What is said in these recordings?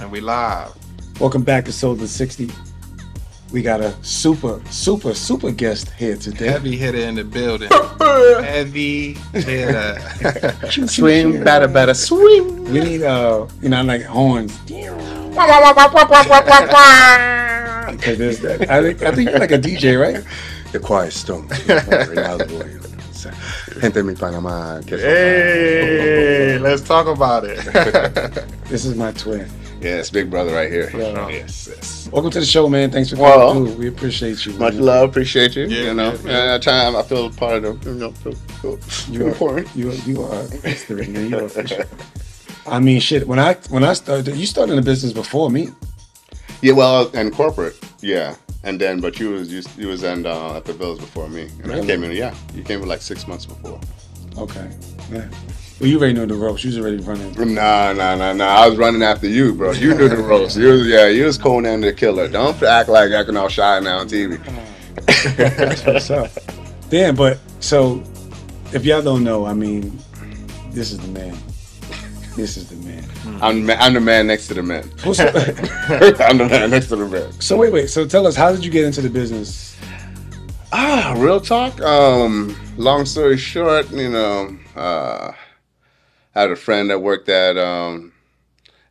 And we live. Welcome back to Sold in 60. We got a super, super, super guest here today. Heavy hitter in the building. Heavy hitter. Swing, batter, batter, swing. We need, uh, you know, like horns. Because there's that. I think, I think you're like a DJ, right? The quiet storm. Gente mi Panama. que son- hey, let's talk about it. This is my twin. Yes, big brother right here. Yeah. Yes, yes. Welcome to the show, man. Thanks for Well, coming through. We appreciate you. Much man. love, appreciate you. Yeah, you know, yeah, yeah. at time I feel part of the, you know, feel, feel You are, important. you are, you are history, man. You are for sure. I mean, shit. When I when I started, you started in the business before me. Yeah, well, and corporate, yeah, and then but you was you, you was in uh, at the Bills before me, and I came in. Yeah, you came in like six months before. Okay. Yeah. Well, you already know the ropes. You was already running. Nah, nah, nah, nah. I was running after you, bro. You knew the ropes. You was, yeah, you was Conan the Killer. Don't act like acting all shy now on TV. That's what's up. Damn, but so if y'all don't know, I mean, this is the man. This is the man. I'm, the ma- I'm the man next to the man. I'm the man next to the man. so wait, wait. So tell us, how did you get into the business? Ah, real talk. Um, long story short, you know, uh, I had a friend that worked at um,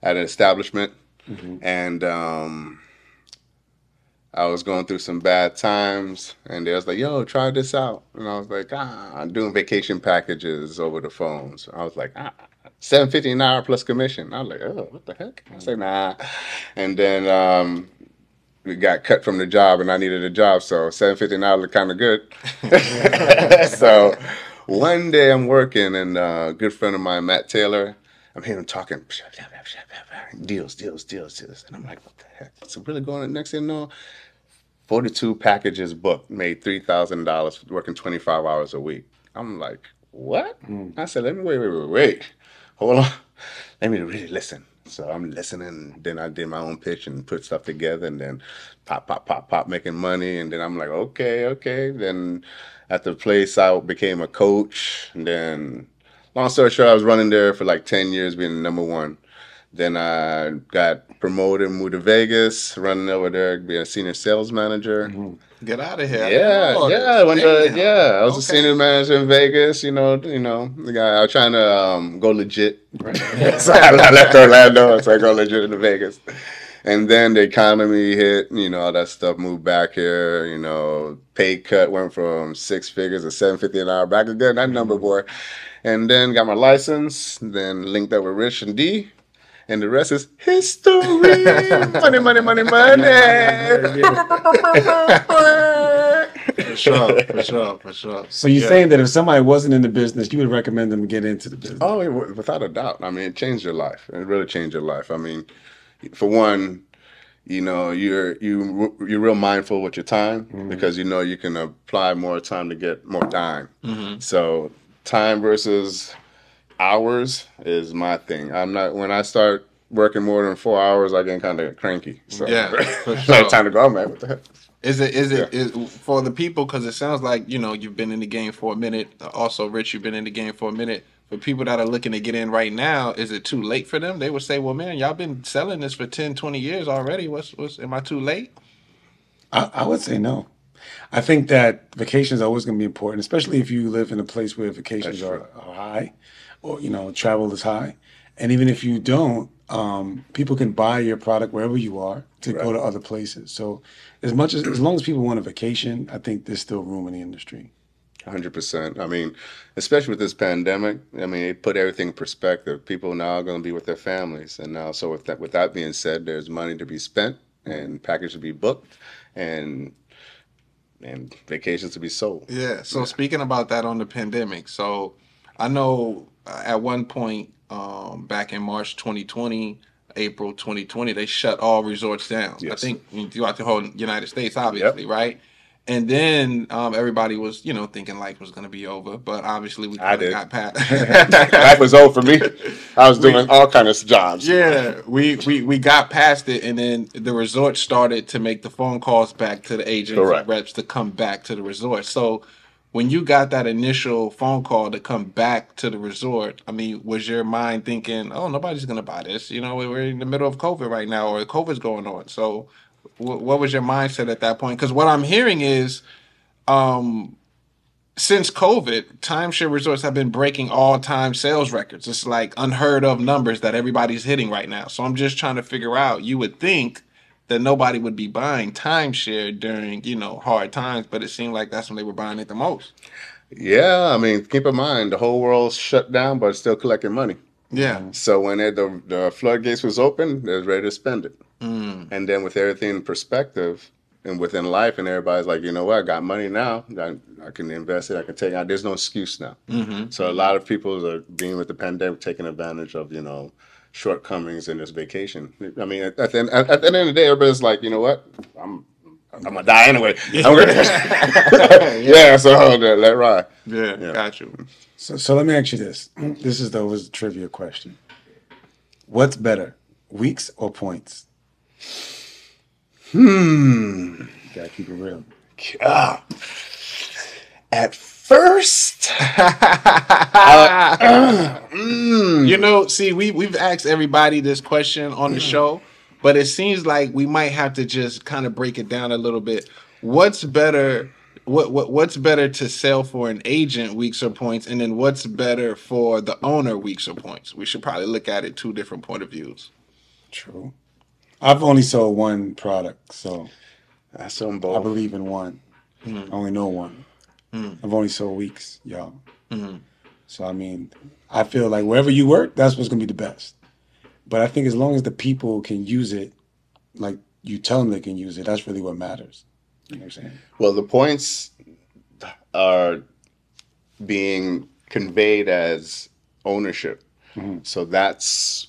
at an establishment, and um, I was going through some bad times, and they was like, "Yo, try this out," and I was like, "Ah, I'm doing vacation packages over the phones." So I was like, "Ah." Seven fifty an hour plus commission. I was like, oh, what the heck? I like, nah. And then um, we got cut from the job and I needed a job, so seven fifty an hour looked kind of good. so one day I'm working and uh, a good friend of mine, Matt Taylor, I'm hearing him talking deals, deals, deals, deals, and I'm like, what the heck? What's really going on? Next thing you know, 42 packages booked, made three thousand dollars working 25 hours a week. I'm like, what? I said, let me wait, wait, wait, wait, hold on, let me really listen. So I'm listening. Then I did my own pitch and put stuff together, and then pop, pop, pop, pop, making money. And then I'm like, okay, okay. Then at the place, I became a coach. And then, long story short, I was running there for like 10 years, being number one. Then I got promoted, moved to Vegas, running over there, being a senior sales manager. Get out of here. Yeah, Oh, yeah, when the, damn. yeah, I was a senior manager in Vegas. You know, you know, the guy. I was trying to um, go legit, so I left Orlando, so I go legit into Vegas. And then the economy hit, you know, all that stuff moved back here. You know, pay cut went from six figures to seven fifty an hour back again. That number, mm-hmm. boy. And then got my license. Then linked up with Rich and D. And the rest is history. money, money, money, money. For sure, for sure, for sure. So you're Yeah. saying that if somebody wasn't in the business, you would recommend them to get into the business? Oh, it- without a doubt. I mean, it changed your life. It really changed your life. I mean, for one, you know, you're you you're real mindful with your time mm-hmm. because you know you can apply more time to get more time. Mm-hmm. So time versus hours is my thing. I'm not when I start working more than four hours, I get kind of cranky. So Yeah, Like, sure. time to go, man. What the heck? Is it is it is for the people because it sounds like you know you've been in the game for a minute. Also, Rich, you've been in the game for a minute. For people that are looking to get in right now, is it too late for them? They would say, "Well, man, y'all been selling this for 10, 20 years already. What's what's am I too late?" I, I would say no. I think that vacations are always going to be important, especially if you live in a place where vacations are, are high, or you know, travel is high. And even if you don't, um, people can buy your product wherever you are to go to other places. So, as much as as long as people want a vacation, I think there's still room in the industry. Hundred percent. I mean, especially with this pandemic, I mean, it put everything in perspective. People now are going to be with their families, and now, so with that, with that being said, there's money to be spent and packages to be booked, and and vacations to be sold. Yeah. So speaking about that on the pandemic, so I know uh, at one point um, back in March 2020, April 2020, they shut all resorts down. I think throughout the whole United States, obviously, right? And then um, everybody was, you know, thinking life was going to be over, but obviously we I did. got past. Life was over for me. I was doing all kind of jobs. Yeah, we, we we got past it, and then the resort started to make the phone calls back to the agents Correct. and reps to come back to the resort. So, when you got that initial phone call to come back to the resort, I mean, was your mind thinking, "Oh, nobody's gonna buy this"? You know, we're in the middle of COVID right now, or COVID's going on. So, wh- what was your mindset at that point? Because what I'm hearing is, um, since COVID, timeshare resorts have been breaking all time sales records. It's like unheard of numbers that everybody's hitting right now. So I'm just trying to figure out. You would think that nobody would be buying timeshare during you know hard times, but it seemed like that's when they were buying it the most. Yeah, I mean, keep in mind the whole world's shut down, but still collecting money. Yeah. So when it, the the floodgates was open, they was ready to spend it. Mm. And then with everything in perspective and within life, and everybody's like, you know what, I got money now. I, I can invest it. I can take out. There's no excuse now. Mm-hmm. So a lot of people are being with the pandemic, taking advantage of you know shortcomings in this vacation. I mean, at, at the end, at, at the end of the day, everybody's like, you know what, I'm I'm gonna die anyway. I'm gonna- yeah, so let, let ride. Yeah, Yeah. got you. So, so let me ask you this. This is the was a trivia question. What's better, weeks or points? Hmm. Gotta keep it real. Ah. At first, mm, You know, see, we we've asked everybody this question on the show, but it seems like we might have to just kind of break it down a little bit. What's better? What, what what's better to sell for an agent weeks or points, and then what's better for the owner weeks or points? We should probably look at it two different point of views. True. I've only sold one product, so that's on I both. believe in one. I only know one. Mm. I've only sold weeks, y'all. Mhm. So I mean, I feel like wherever you work, that's what's gonna be the best. But I think as long as the people can use it, like you tell them they can use it, that's really what matters. You know what I'm saying? Well, the points are being conveyed as ownership. Mhm. So that's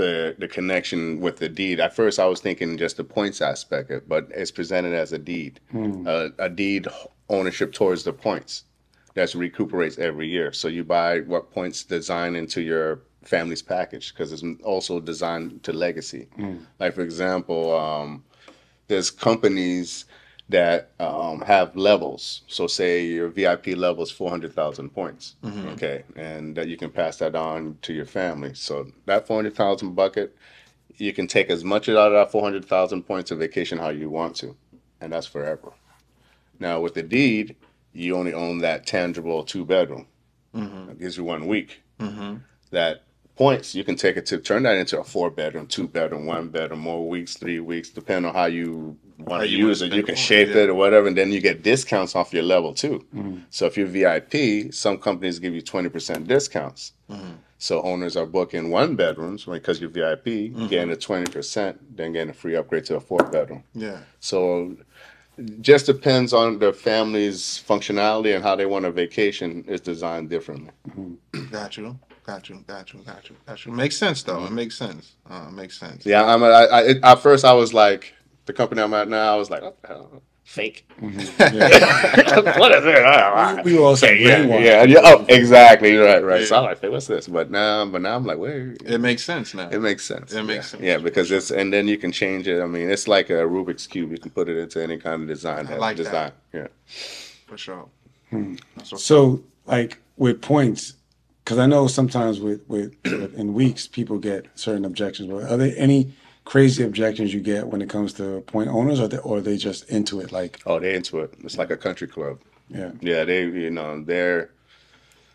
the the connection with the deed. At first, I was thinking just the points aspect, of but it's presented as a deed, Hmm. a, a deed ownership towards the points that recuperates every year. So you buy what points design into your family's package because it's also designed to legacy. Mm. Like for example, um, there's companies that um, have levels. So say your VIP level is 400,000 points. Mhm. Okay. And that you can pass that on to your family. So that 400,000 bucket, you can take as much out of that 400,000 points of vacation how you want to. And that's forever. Now with the deed, you only own that tangible two bedroom. Mm-hmm. That gives you one week. Mm-hmm. That points you can take it to turn that into a four bedroom, two bedroom, one bedroom, more weeks, three weeks, depending on how you want to use it. You can shape yeah. it or whatever, and then you get discounts off your level too. Mhm. So if you're VIP, some companies give you twenty percent discounts. Mhm. So owners are booking one bedrooms because you're VIP, Mhm. getting a twenty percent, then getting a free upgrade to a four bedroom. Yeah. So just depends on the family's functionality and how they want a vacation is designed differently. Got you. Got you. Got you. Got you. Got you. Makes sense though. It makes sense. Uh, it makes sense. Yeah, I'm. A, I, I, at first, I was like, the company I'm at now, I was like, what the hell? fake. Mhm. Yeah. what is it? We, we all say yeah, brainwashed. yeah, yeah. Oh, exactly. Right, right. So Yeah. I'm like, hey, what's this? But now, but now I'm like, wait. It makes sense now. It makes sense. It makes yeah. sense. Yeah, because it's and then you can change it. I mean, it's like a Rubik's cube. You can put it into any kind of design. I like that. design. Yeah. For sure. Hmm. That's what's So, like with points, because I know sometimes with, with with- in weeks people get certain objections. But are there any crazy objections you get when it comes to point owners, or they, or are they just into it? Like, Oh, they're into it. It's like a country club. yeah, Yeah, they you know they're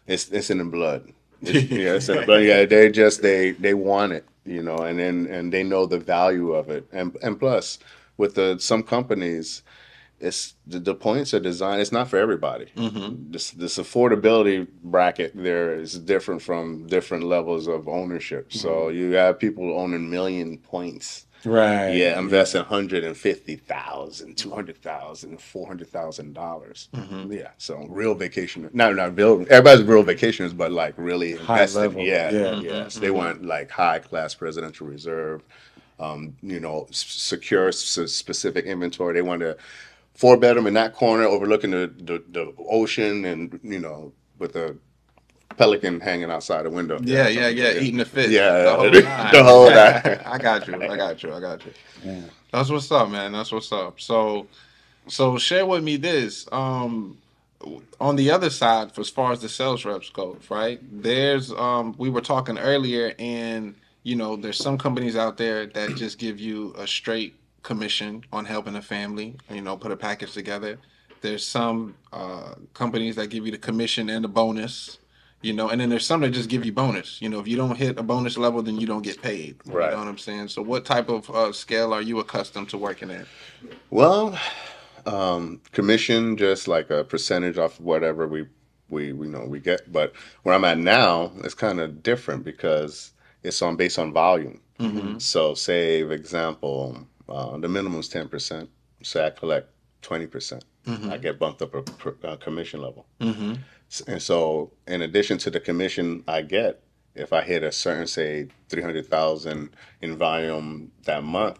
it's it's in the blood. It's, yeah, it's in the blood. Yeah, they just they they want it, you know, and then and they know the value of it, and and plus with the some companies, it's the, the points are designed. It's not for everybody. Mhm. This this affordability bracket there is different from different levels of ownership. So you have people owning million points. right, Yeah, investing hundred and fifty thousand, two hundred thousand, four hundred thousand dollars. Mhm. Yeah, so real vacation. No, not real. Everybody's real vacationers, but like really High invested. level, Yeah, yeah. yeah. Mhm, So they want like high class presidential reserve. Um, you know, s- secure s- specific inventory. They want a four bedroom in that corner, overlooking the, the the ocean, and you know, with the pelican hanging outside the window. Yeah, yeah, yeah. Eating the fish. Yeah, the whole the- whole nine. I got you. I got you. I got you. Yeah. That's what's up, man. That's what's up. So, so share with me this. Um, on the other side, as far as the sales reps go, right? There's um, we were talking earlier, and you know, there's some companies out there that just give you a straight commission on helping a family. You know, put a package together. There's some uh, companies that give you the commission and the bonus. You know, and then there's some that just give you bonus. You know, if you don't hit a bonus level, then you don't get paid. Right. You know what I'm saying? So, what type of uh, scale are you accustomed to working at? Well, um, commission just like a percentage off of whatever we we we know we get. But where I'm at now, it's kind of different because it's on based on volume. So, say, for example, uh, the minimum is ten percent. Say I collect twenty percent, I get bumped up a pr- uh, commission level. Mm-hmm. And so, in addition to the commission I get, if I hit a certain, say, 300,000 in volume that month,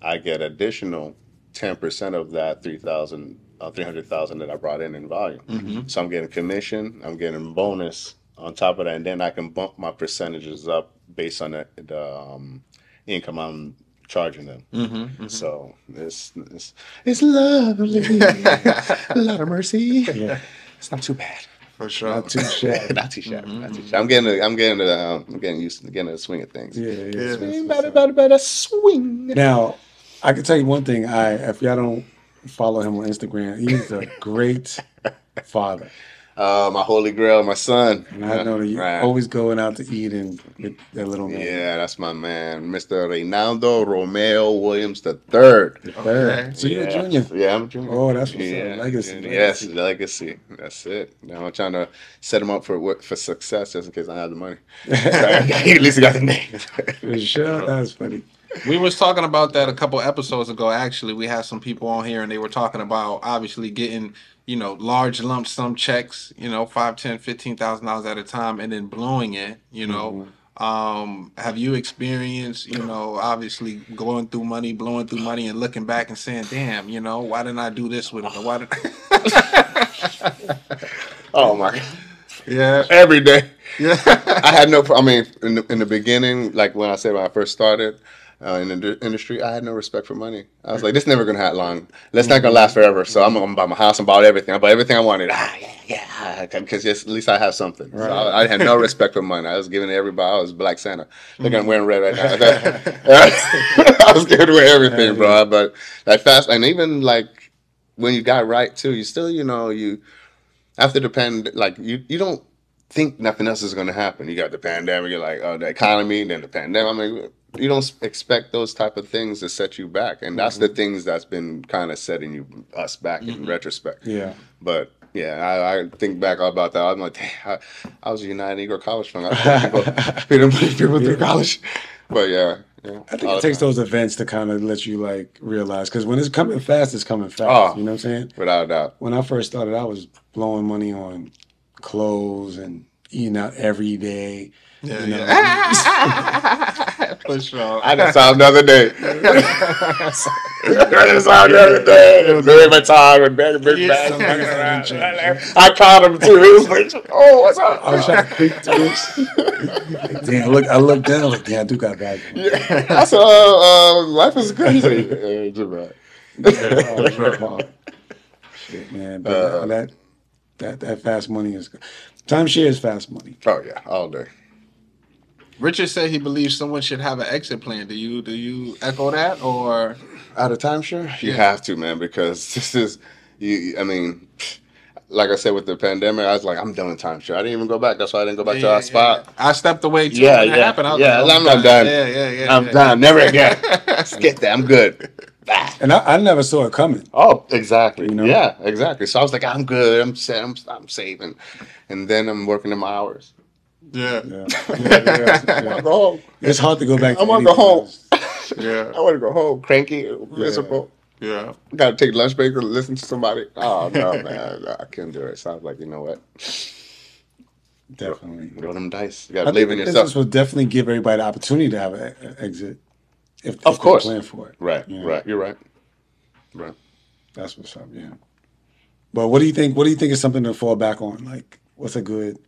I get additional 10% of that 3,000, uh, 300,000 that I brought in in volume. So I'm getting commission, I'm getting bonus on top of that, and then I can bump my percentages up based on the, the um, income I'm charging them. Mm-hmm. So it's, it's, it's lovely. a lot of mercy. Yeah. It's not too bad. For sure. Not too shabby. not too shabby. Not too shabby. I'm getting, the, I'm getting, the, um, I'm getting used to getting the swing of things. Yeah, yeah. Yeah. Swing, better, better, better, swing. Now, I can tell you one thing. I if y'all don't follow him on Instagram, he's a great father. Uh, my holy grail, my son. And I know that you're Right. always going out to eat and with that little man. Yeah, that's my man, Mr. Reynaldo Romeo Williams the third. Third. Okay. So you're a junior. Yeah, I'm a junior. Oh, that's what's up. yeah. Legacy, yeah, Yes, legacy. legacy. That's it. Now I'm trying to set him up for what for success, just in case I have the money. At least he got the name. For sure. That's funny. We was talking about that a couple episodes ago. Actually, we had some people on here and they were talking about obviously getting, you know, large lump sum checks, you know, five, ten, fifteen thousand dollars at a time and then blowing it, you know. Um, have you experienced, you know, obviously going through money, blowing through money and looking back and saying, damn, you know, why didn't I do this with it? Why did oh my god. Yeah. Every day. Yeah. I had no. I mean, in the, in the beginning, like when I said when I first started uh, in the industry, I had no respect for money. I was like, this never gonna have long. That's not gonna last forever. So I'm gonna buy my house and buy everything. I bought everything I wanted. Ah, yeah, yeah, because at least I have something. So I, I had no respect for money. I was giving everybody. I was Black Santa. Look, I'm wearing red right now. I was giving away everything, bro. But that fast, and even like when you got right too, you still, you know, you after the pand, like you, you don't think nothing else is going to happen. You got the pandemic, you're like, oh, the economy, then the pandemic. I mean, you don't expect those type of things to set you back, and that's the mm-hmm. things that's been kind of setting you us back in mm-hmm. retrospect. Yeah. But yeah, I, I think back about that. I'm like, I, I was a United Negro College fan. I people, people, people through college. But yeah, yeah. I think it takes time. those events to kind of let you like realize because when it's coming fast, it's coming fast. Oh. You know what I'm saying? without a doubt. When I first started, I was blowing money on clothes and eating out every day. Yeah, You know? yeah. For sure. I just saw another day. I just saw another day. It was very much time and big, big Yeah, bag something hanging happened, around. I caught him too. He was like, "Oh, what's up?" I was trying to creep through. Like, damn, look, I looked down, like, damn, I do got bad. Yeah. I said, uh, uh, "Life is crazy." Yeah, it's all right. Oh, Shit, man. But Uh, that, that that fast money is good. Timeshare is fast money. Oh yeah, all day. Richard said he believes someone should have an exit plan. Do you do you echo that or Out of timeshare, you Yeah. have to, man, because this is you. I mean, like I said with the pandemic, I was like, I'm done with timeshare. I didn't even go back. That's why I didn't go back to Yeah, our yeah, spot. yeah. I stepped away too Yeah, when it yeah, happened. I was yeah, like, I'm oh, not done. Yeah, yeah, yeah. I'm yeah. done. Never again. Skip that. I'm good. And I, I never saw it coming. Oh, exactly. You know? Yeah, exactly. So I was like, I'm good. I'm set. I'm, I'm saving, and then I'm working them hours. Yeah, Yeah. Yeah, yeah, yeah. to go home. It's hard to go back. I to wanna go home. yeah, I want to go home. Cranky, miserable. yeah. Got to take lunch break or listen to somebody. Oh no, man, I can't do it. So I was like, you know what? Definitely. Roll them dice. You got to believe in business yourself. will definitely give everybody the opportunity to have an exit. If, Of if course. plan for it. Right, Yeah. right. You're right. Right. That's what's up. Yeah. But what do you think? What do you think is something to fall back on? Like, what's a good?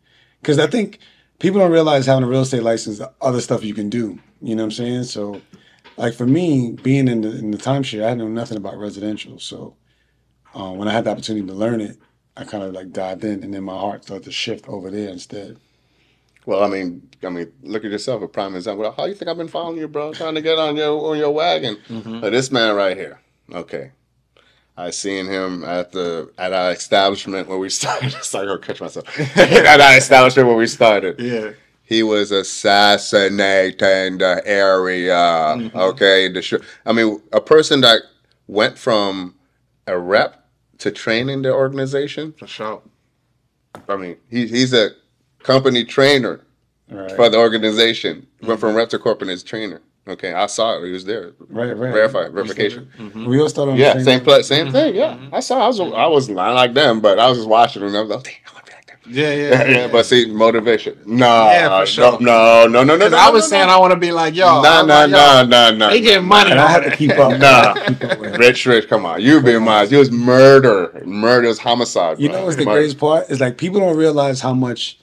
Because I think people don't realize having a real estate license, the other stuff you can do. You know what I'm saying? So, like for me, being in the in the timeshare, I know nothing about residential. So, uh, when I had the opportunity to learn it, I kind of like dived in, and then my heart started to shift over there instead. Well, I mean, I mean, look at yourself. A prime example. How you think I've been following you, bro? Trying to get on your on your wagon. Mm-hmm. But this man right here. Okay, I seen him at the at our establishment where we started. Sorry, I'm gonna catch myself. at our establishment where we started. Yeah. He was assassinating the area. Mm-hmm. Okay, the sh- I mean, a person that went from a rep to training the organization. For sure. I mean, he, he's a company trainer Right. for the organization. Went from mm-hmm. rep to corporate as trainer. Okay, I saw it. He was there. Right, right. Verify, verification. Mm-hmm. We all started on Yeah, the same place, Mm-hmm. same thing. Yeah, mm-hmm. I saw. I was, I was not like them, but I was just watching them. I was like, oh, damn, I want to be like them. Yeah, yeah. Yeah, yeah. but see, motivation. No, Yeah, for sure. no, no, no, no, no. No, I was no, saying no. I want to be like, yo. No, I'm no, like, yo, no, no, no. They getting money. And I had to keep up. Nah. Keep up. Rich, rich, come on. You be mine. You was murder. Murder is homicide. You bro. know what's the Murder. greatest part? Is like people don't realize how much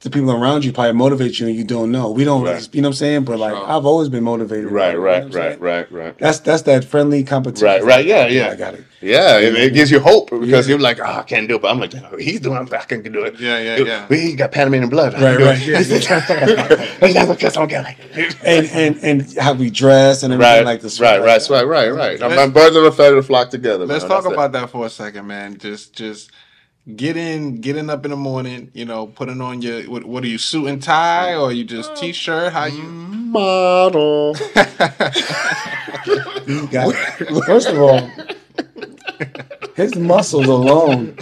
the people around you probably motivate you and you don't know. We don't, Right. you know what I'm saying? But like, Sure. I've always been motivated. Right, you know right, right, right, right. That's that's that friendly competition. Right, right, yeah, yeah. I got it. Yeah, it, it gives you hope because Yeah. you're like, oh, I can't do it. But I'm like, oh, he's doing it. I can do it. Yeah, yeah, yeah. We got Panamanian blood. I Right, right. it. That's not I don't get like it. And and and how we dress and everything Right, like this. right, right, right, right, right. Let's- My birds of a feather flock together. Let's man. talk That's it. about that for a second, man. Just, just getting, getting up in the morning. You know, putting on your what? What are you suit and tie, or you just oh. t-shirt? How you? model. You got. First of all, his muscles alone.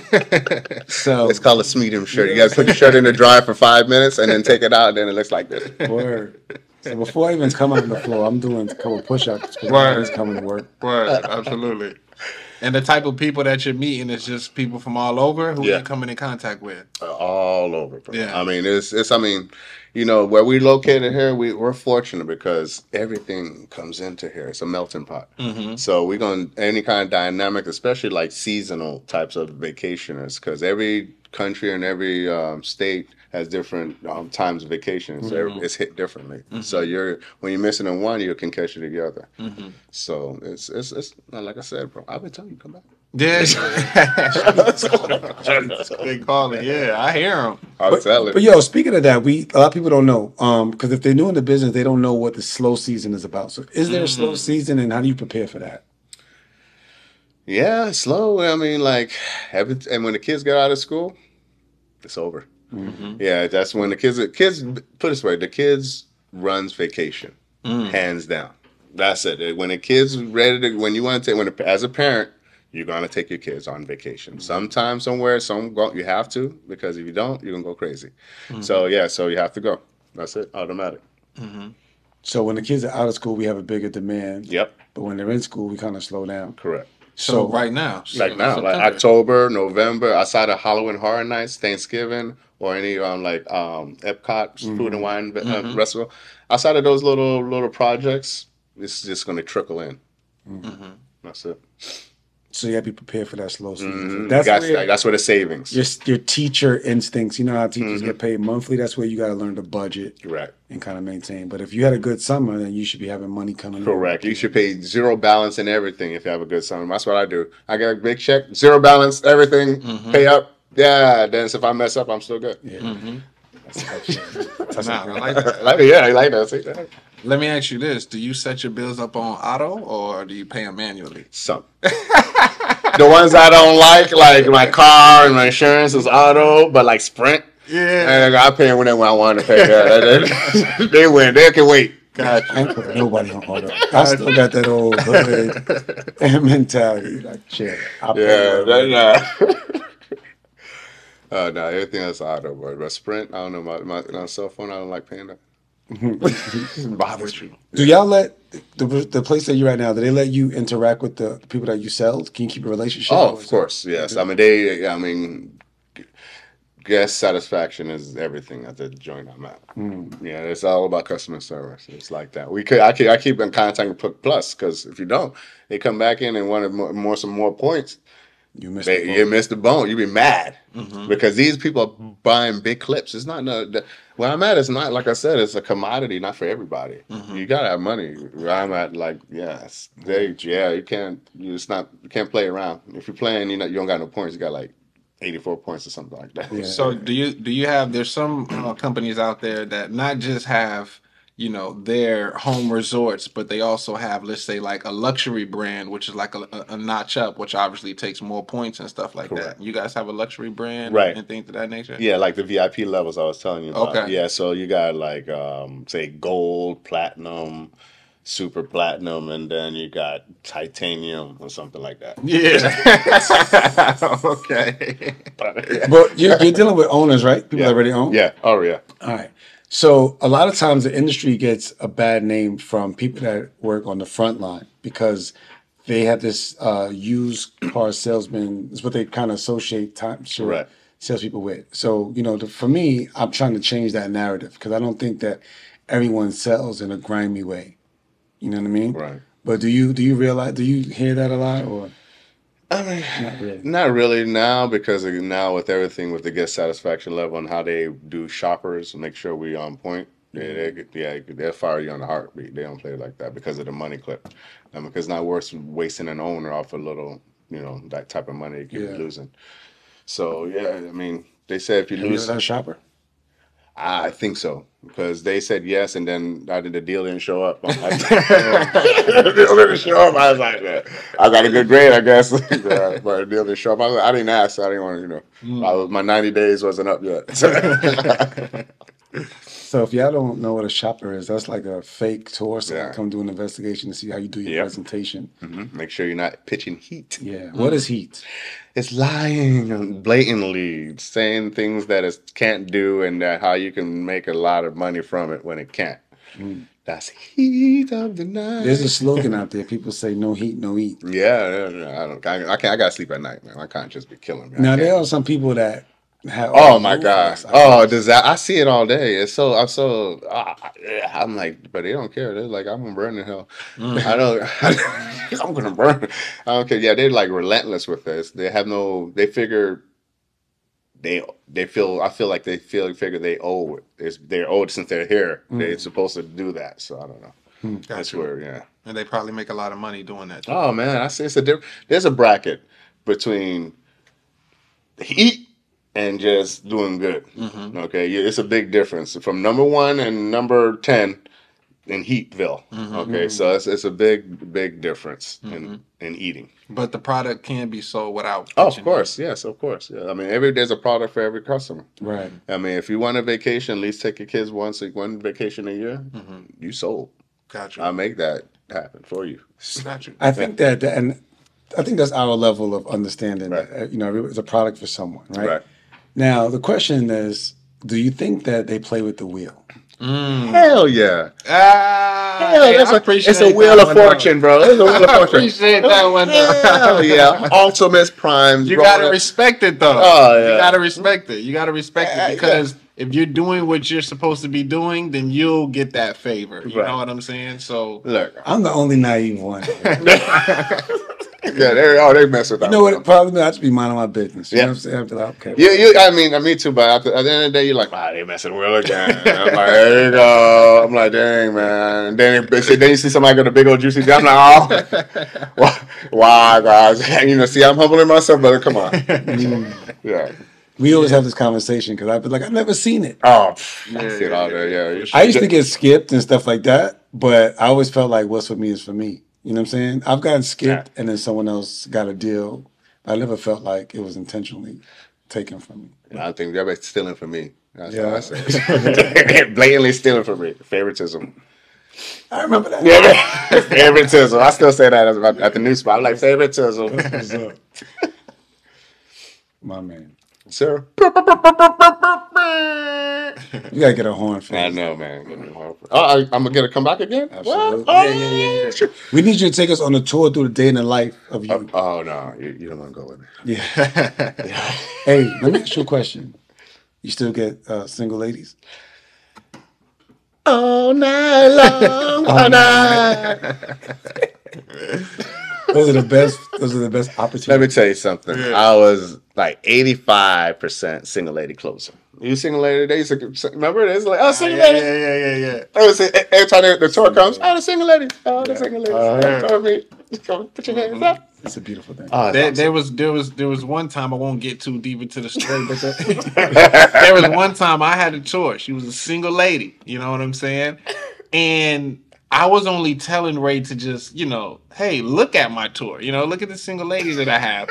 So It's called a medium shirt. You guys put your shirt in the dryer for five minutes and then take it out, and then it looks like this. word. So before I even come on the floor, I'm doing a couple push-ups because Word. coming to work. Word, absolutely. And the type of people that you're meeting is just people from all over who Yeah. you're coming in contact with. all over. Bro. Yeah. I mean, it's it's. I mean, you know, where we located here, we we're fortunate because everything comes into here. It's a melting pot. Mm-hmm. So we're going to any kind of dynamic, especially like seasonal types of vacationers, because every country and every um, state has different um, times of vacation. So Mm-hmm. it's hit differently. So you're when you're missing in one, you can catch it together. Mm-hmm. So it's it's it's like I said, bro. I've been telling you, come back. Yeah. Big calling. Yeah, I hear them. I'll tell it. But yo, speaking of that, we a lot of people don't know because if they're new in the business, they don't know what the slow season is about. So, is there a slow season, and how do you prepare for that? Yeah, slow. I mean, like, every, and when the kids get out of school, it's over. Mm-hmm. Yeah, that's when the kids. Kids put it this way: the kids runs vacation, mm. hands down. That's it. Uh, when the kids ready to, when you want to take, when as a parent, you're gonna take your kids on vacation. Mm-hmm. Sometime, somewhere, some go, you have to because if you don't, you're gonna go crazy. Mm-hmm. So yeah, so you have to go. That's it, automatic. So when the kids are out of school, we have a bigger demand. Yep, But when they're in school, we kind of slow down. correct. So, right now, like now, like October, November, outside of Halloween Horror Nights, Thanksgiving, or any um like um Epcot Food and Wine uh, Mhm. Festival. Outside of those little little projects, it's just going to trickle in. Mhm. That's it. So you got to be prepared for that slow season. Mhm. That's that's, where that's where the savings. your your teacher instincts. You know how teachers Mhm. get paid monthly. That's where you got to learn to budget Correct. and kind of maintain. But if you had a good summer, then you should be having money coming in. Correct. You should pay zero balance in everything if you have a good summer. That's what I do. I get a big check, zero balance, everything, Mhm. pay up. Yeah, then if I mess up, I'm still good. Yeah. Mhm. That's, that's, that's Nah, I like that. yeah, I like that. See that? Let me ask you this: Do you set your bills up on auto, or do you pay them manually? Some. the ones I don't like, like my car and my insurance is auto, but like Sprint, Yeah. and I pay when when I want to pay. Yeah, they, they win. They can wait. Gotcha. I ain't put nobody on auto. I still got that old hood mentality. Like, shit. I'll Yeah, whatever. that, nah. Uh, no, everything else auto, but, but Sprint, I don't know my, my, my cell phone. I don't like paying that. It bothers you. Do y'all let the the place that you're at now? Do they let you interact with the people that you sell? Can you keep a relationship? Oh, of course, yes. I mean, they. I mean, guest satisfaction is everything at the joint I'm at. Mm. Yeah, it's all about customer service. It's like that. We could. I keep. I keep in contact with Plus because if you don't, they come back in and want more, more some more points. You missed They, the you missed the bone. You be mad Mhm. because these people are buying big clips. It's not no. Where I'm at it's not like I said. It's a commodity, not for everybody. Mhm. You gotta have money. Where I'm at, like yes, they yeah. You can't. You it's not. You can't play around. If you're playing, you know you don't got no points. You got like 84 points or something like that. Yeah. So do you do you have there's some uh, companies out there that not just have you know their home resorts, but they also have let's say like a luxury brand, which is like a, a, a notch up, which obviously takes more points and stuff like Correct. that. You guys have a luxury brand, Right. and things of that nature. Yeah, like the VIP levels I was telling you about. Okay. Yeah, so you got like um say gold, platinum, super platinum, and then you got titanium or something like that. Yeah. okay. But you're, you're dealing with owners, right? People Yeah. that already own. Yeah. Oh yeah. All right. So a lot of times the industry gets a bad name from people that work on the front line because they have this uh, used car salesman. Is what they kind of associate timeshare Right. salespeople with. So you know, the, for me, I'm trying to change that narrative because I don't think that everyone sells in a grimy way. You know what I mean? Right. But do you do you realize? Do you hear that a lot or I mean, not really? not really now because now with everything with the guest satisfaction level and how they do shoppers, make sure we on point. Yeah, they, get- yeah, they'll fire you on the heartbeat. They don't play like that because of the money clip. Um, because it's not worth wasting an owner off a little, you know, that type of money you could Yeah. losing. So yeah, I mean, they said if you lose, a shopper? I think so because they said yes, and then I did the deal didn't show up. I'm like, deal didn't show up. I was like, "Yeah, I got a good grade, I guess, but the deal didn't show up. I, was like, I didn't ask. I didn't want to, you know, mm. I was, my 90 days wasn't up yet. So if y'all don't know what a shopper is, that's like a fake tour. So Yeah. come do an investigation to see how you do your Yep. presentation. Mhm. Make sure you're not pitching heat. Yeah. What is heat? It's lying blatantly, saying things that it can't do, and that how you can make a lot of money from it when it can't. That's heat of the night. There's a slogan out there. People say no heat, no eat. Yeah, yeah, yeah, I don't. I, I can't. I gotta sleep at night, man. I can't just be killing me. I Now can't. there are some people that have. Oh my gosh! Oh, does that? I see it all day. It's so I'm so yeah, I'm like, but they don't care. They're like, I'm gonna burn in hell. I don't. I'm gonna burn. I don't care. Yeah, they're like relentless with this. They have no. They figure. They they feel. I feel like they feel figure they owe it. It's, they're owed since they're here. They're supposed to do that. So I don't know. That's where yeah. And they probably make a lot of money doing that. Too. Oh man, I see. It's a diff- There's a bracket between the heat and just doing good. Mm-hmm. Okay, it's a big difference from number one and number ten in Heatville. Mm-hmm. Okay, so it's it's a big big difference in in eating. But the product can be sold without. Oh, of pitching course, yes, of course. Yeah, I mean, every there's a product for every customer. Right. I mean, if you want a vacation, at least take your kids once one vacation a year. Mm-hmm. You sold. Gotcha. I'll make that happen for you. Got you. I think that, that- and I think that's our level of understanding. Right. That, uh, you know, it's a product for someone, right? Right. Now the question is, do you think that they play with the wheel? Hell yeah. Ah, Hell, hey, that's I a, appreciate it's a wheel of fortune, bro. It's a wheel of I fortune. appreciate that one. though. Hell yeah. Ultimates Primes. You gotta respect it though. Oh, yeah. You gotta respect it. You gotta respect Yeah, it because if you're doing what you're supposed to be doing, then you'll get that favor. You Right. know what I'm saying? So Look. I'm the only naive one. Yeah, they oh they mess with that. You know what? It probably I just be minding my business. You Yeah. know what I'm saying? I'd be like, okay. You, you, I mean, me too. But at the, at the end of the day, you're like, wow, they messing with again. I'm like, there you go. I'm like, dang, man. And then, they say- then you see somebody got a big old juicy. I'm like, oh, why, why, guys? You know, see, I'm humbling myself, but come on. Mm. yeah. We always have this conversation because I've been like, I've never seen it. Oh, pff, I see it all there. Yeah. I used to get skipped and stuff like that, but I always felt like what's for me is for me. You know what I'm saying? I've gotten skipped and then someone else got a deal. I never felt like it was intentionally taken from me. I think they're stealing from me. That's Yeah. what I say. Blatantly stealing from me. Favoritism. I remember that. Yeah, favoritism. I still say that as at the new spot. I'm like favoritism. My man. Sir. You gotta get a horn for I this. know, man. Give me one. Oh, I, I'm gonna get to come back again. Absolutely. What? Oh, Yeah, yeah, yeah, We need you to take us on a tour through the day in the life of you. Oh, no, you, you don't want to go with me. Yeah. hey, let me ask you a question. You still get uh, single ladies? All night long, all night. Those are the best. Those are the best opportunities. Let me tell you something. I was like 85% single lady closer. You single lady? They used to remember this like, oh, single yeah, lady. yeah, yeah, yeah, yeah. They would say every time the, the tour comes, oh, the single lady, oh, the single lady. Uh-huh. Tour me. Put your hands up. It's a beautiful thing. Oh, There, that's there was there was there was one time I won't get too deep into the story, but there, there was one time I had a tour. She was a single lady, you know what I'm saying? And I was only telling Ray to just, you know, hey, look at my tour, you know, look at the single ladies that I have.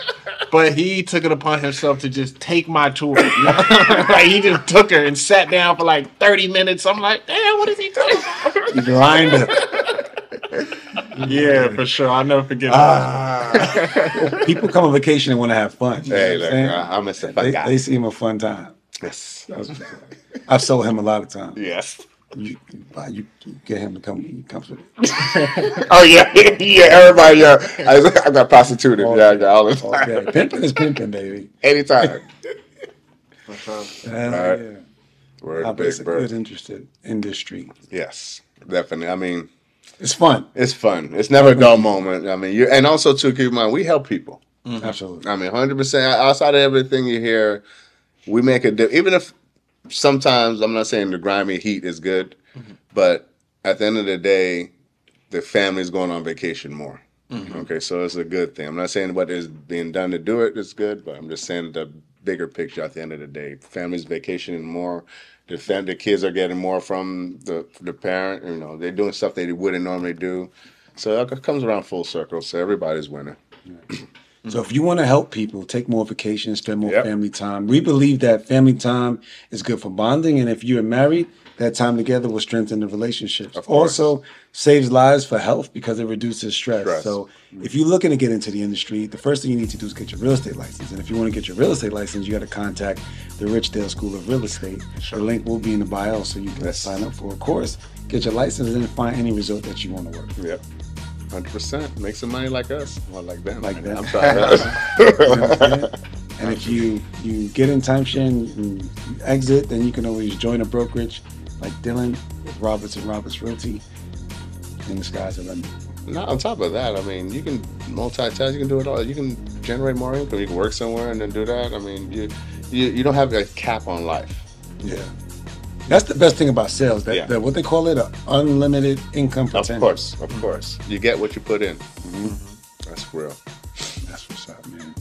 But he took it upon himself to just take my tour. you know? like he just took her and sat down for like 30 minutes. I'm like, damn, what is he doing? about? You grind it. yeah, for sure. I'll never forget that. Ah. People come on vacation and want to have fun. Hey, look, I'm saying? I- I'm a fun they, guy. they seem a fun time. Yes. That's what's up. I've sold him a lot of times. Yes. You, you, you get him to come. He comes with it. Oh yeah, yeah. Everybody, yeah. I, I got prostituted. Yeah, I got all the time. Okay. Pimping is pimping, baby. Anytime. Hell Right. yeah. Word, Uh, but it's big a good, bird. interested industry. Yes, definitely. I mean, It's fun. it's fun. It's never a dull moment. I mean, you and also to keep in mind, we help people. Absolutely. I mean, hundred percent. Outside of everything you hear, we make a di- even if sometimes I'm not saying the grimy heat is good, but at the end of the day, the family's going on vacation more. Mm-hmm. Okay, so it's a good thing. I'm not saying what is being done to do it is good, but I'm just saying the bigger picture. At the end of the day, families vacationing more. The fam- the kids are getting more from the the parent. You know, they're doing stuff they wouldn't normally do. So it comes around full circle. So everybody's winning. So if you want to help people take more vacations, spend more Yep. family time, we believe that family time is good for bonding, and if you are married, that time together will strengthen the relationships. Course. Also, saves lives for health because it reduces stress. Stress. So if you're looking to get into the industry, the first thing you need to do is get your real estate license. And if you want to get your real estate license, you got to contact the Richdale School of Real Estate. The link will be in the bio, so you can Yes. sign up for a course, get your license, and then find any resort that you want to work. Yep. Hundred percent. Make some money like us. Well, like them. Like them. I'm sorry. You know what I'm saying? And if you you get in timeshare and you exit, then you can always join a brokerage like Dylan with Roberts and Roberts Realty. And the sky's the limit. Not on top of that, I mean, you can multitask. You can do it all. You can generate more income. You can work somewhere and then do that. I mean, you you, you don't have a cap on life. Yeah. That's the best thing about sales. That, Yeah. that what they call it, a unlimited income potential. Of course, of course. You get what you put in. That's real. That's what's up, man.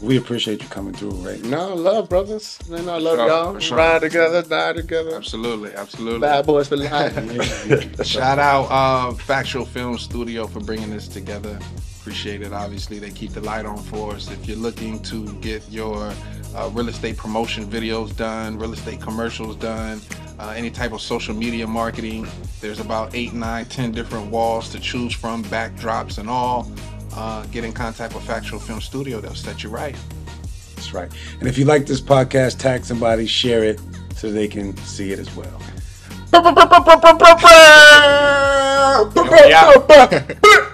We appreciate you coming through, right? No, love brothers. Man, I love Sure, y'all. sure. Ride together, die together. Absolutely, absolutely. Bad boys for life. Shout out uh, Factual Film Studio for bringing this together. Appreciate it. Obviously, they keep the light on for us. If you're looking to get your uh, real estate promotion videos done, real estate commercials done, uh, any type of social media marketing, there's about eight, nine, ten different walls to choose from, backdrops and all. Uh, get in contact with Factual Film Studio. They'll set you right. That's right. And if you like this podcast, tag somebody, share it so they can see it as well. Yeah.